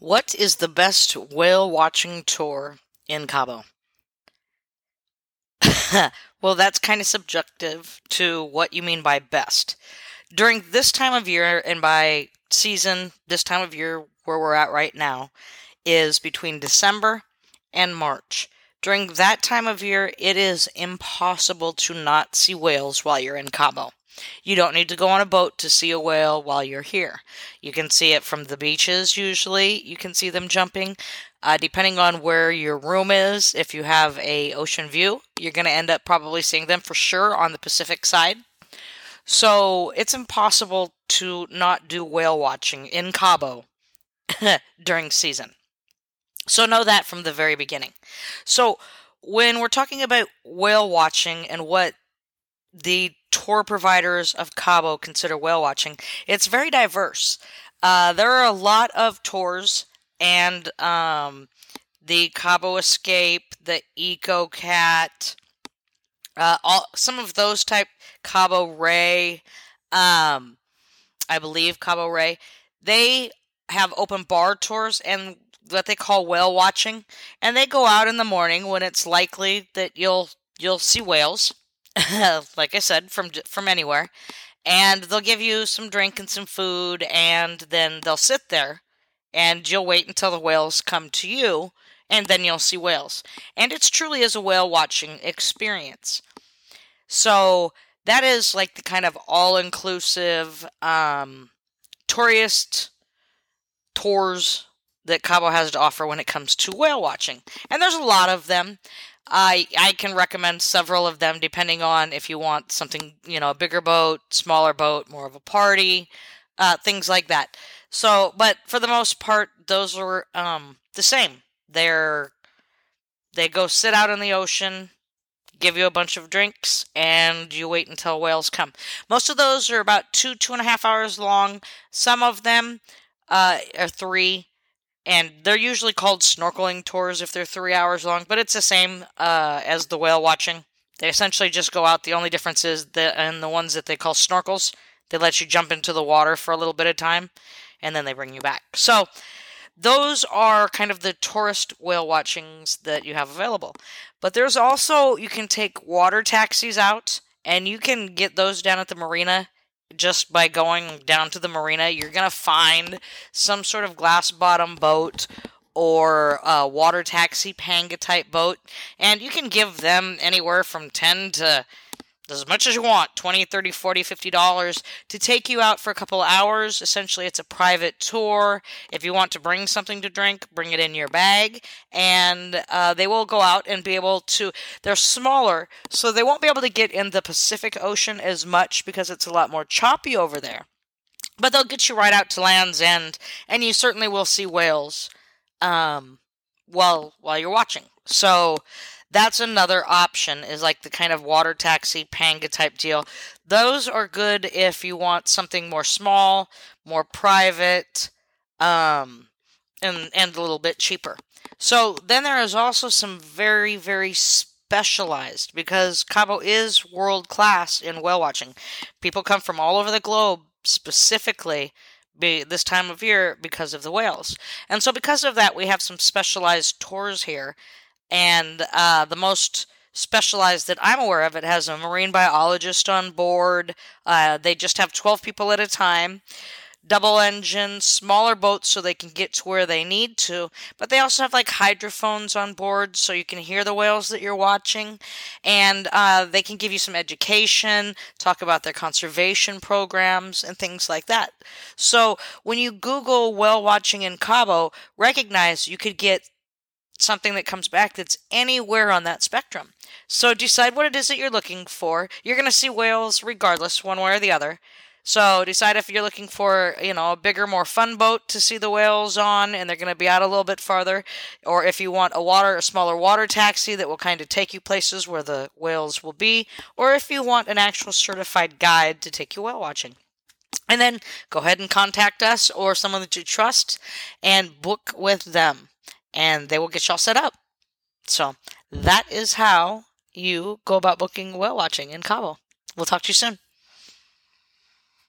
What is the best whale watching tour in Cabo? well, that's kind of subjective to what you mean by best. During this time of year, and by season, this time of year where we're at right now, is between December and March. During that time of year, it is impossible to not see whales while you're in Cabo. You don't need to go on a boat to see a whale while you're here. You can see it from the beaches, usually. You can see them jumping. Uh, depending on where your room is, if you have a ocean view, you're going to end up probably seeing them for sure on the Pacific side. So it's impossible to not do whale watching in Cabo during season. So know that from the very beginning. So when we're talking about whale watching and what the tour providers of Cabo consider whale watching, it's very diverse. Uh, there are a lot of tours, and um, the Cabo Escape, the Eco Cat, uh, all some of those type Cabo Rey, um, I believe Cabo Rey, they have open bar tours and what they call whale watching, and they go out in the morning when it's likely that you'll you'll see whales like I said, from from anywhere, and they'll give you some drink and some food, and then they'll sit there, and you'll wait until the whales come to you, and then you'll see whales, and it's truly is a whale watching experience. So that is like the kind of all inclusive um, tourist tours that Cabo has to offer when it comes to whale watching, and there's a lot of them. I I can recommend several of them depending on if you want something, you know, a bigger boat, smaller boat, more of a party, uh, things like that. So, but for the most part, those are um, the same. They're they go sit out in the ocean, give you a bunch of drinks, and you wait until whales come. Most of those are about two two and a half hours long. Some of them uh, are three and they're usually called snorkeling tours if they're three hours long, but it's the same uh, as the whale watching. They essentially just go out. The only difference is that in the ones that they call snorkels, they let you jump into the water for a little bit of time, and then they bring you back. So those are kind of the tourist whale watchings that you have available. But there's also you can take water taxis out, and you can get those down at the marina just by going down to the marina, you're going to find some sort of glass bottom boat or a water taxi panga type boat. And you can give them anywhere from 10 to as much as you want 20 30 40 50 dollars to take you out for a couple hours. Essentially it's a private tour. If you want to bring something to drink bring it in your bag. And uh, they will go out and be able to they're smaller so they won't be able to get in the pacific ocean as much because it's a lot more choppy over there. But they'll get you right out to land's end and you certainly will see whales um, while while you're watching. So that's another option is like the kind of water taxi panga type deal. Those are good if you want something more small more private um, and and a little bit cheaper. So then there is also some very very specialized because cabo is world class in whale watching. People come from all over the globe specifically be this time of year because of the whales. And so because of that we have some specialized tours here and uh, the most specialized that I'm aware of, it has a marine biologist on board. Uh, they just have 12 people at a time. Double engine, smaller boats so they can get to where they need to. But they also have like hydrophones on board so you can hear the whales that you're watching. And uh, they can give you some education, talk about their conservation programs, and things like that. So when you Google whale watching in Cabo, recognize you could get something that comes back that's anywhere on that spectrum. So decide what it is that you're looking for. You're going to see whales regardless, one way or the other. So decide if you're looking for, you know, a bigger, more fun boat to see the whales on, and they're going to be out a little bit farther, or if you want a water, a smaller water taxi that will kind of take you places where the whales will be, or if you want an actual certified guide to take you whale watching. And then go ahead and contact us or someone that you trust and book with them and they will get y'all set up. So that is how you go about booking whale watching in Cabo. We'll talk to you soon.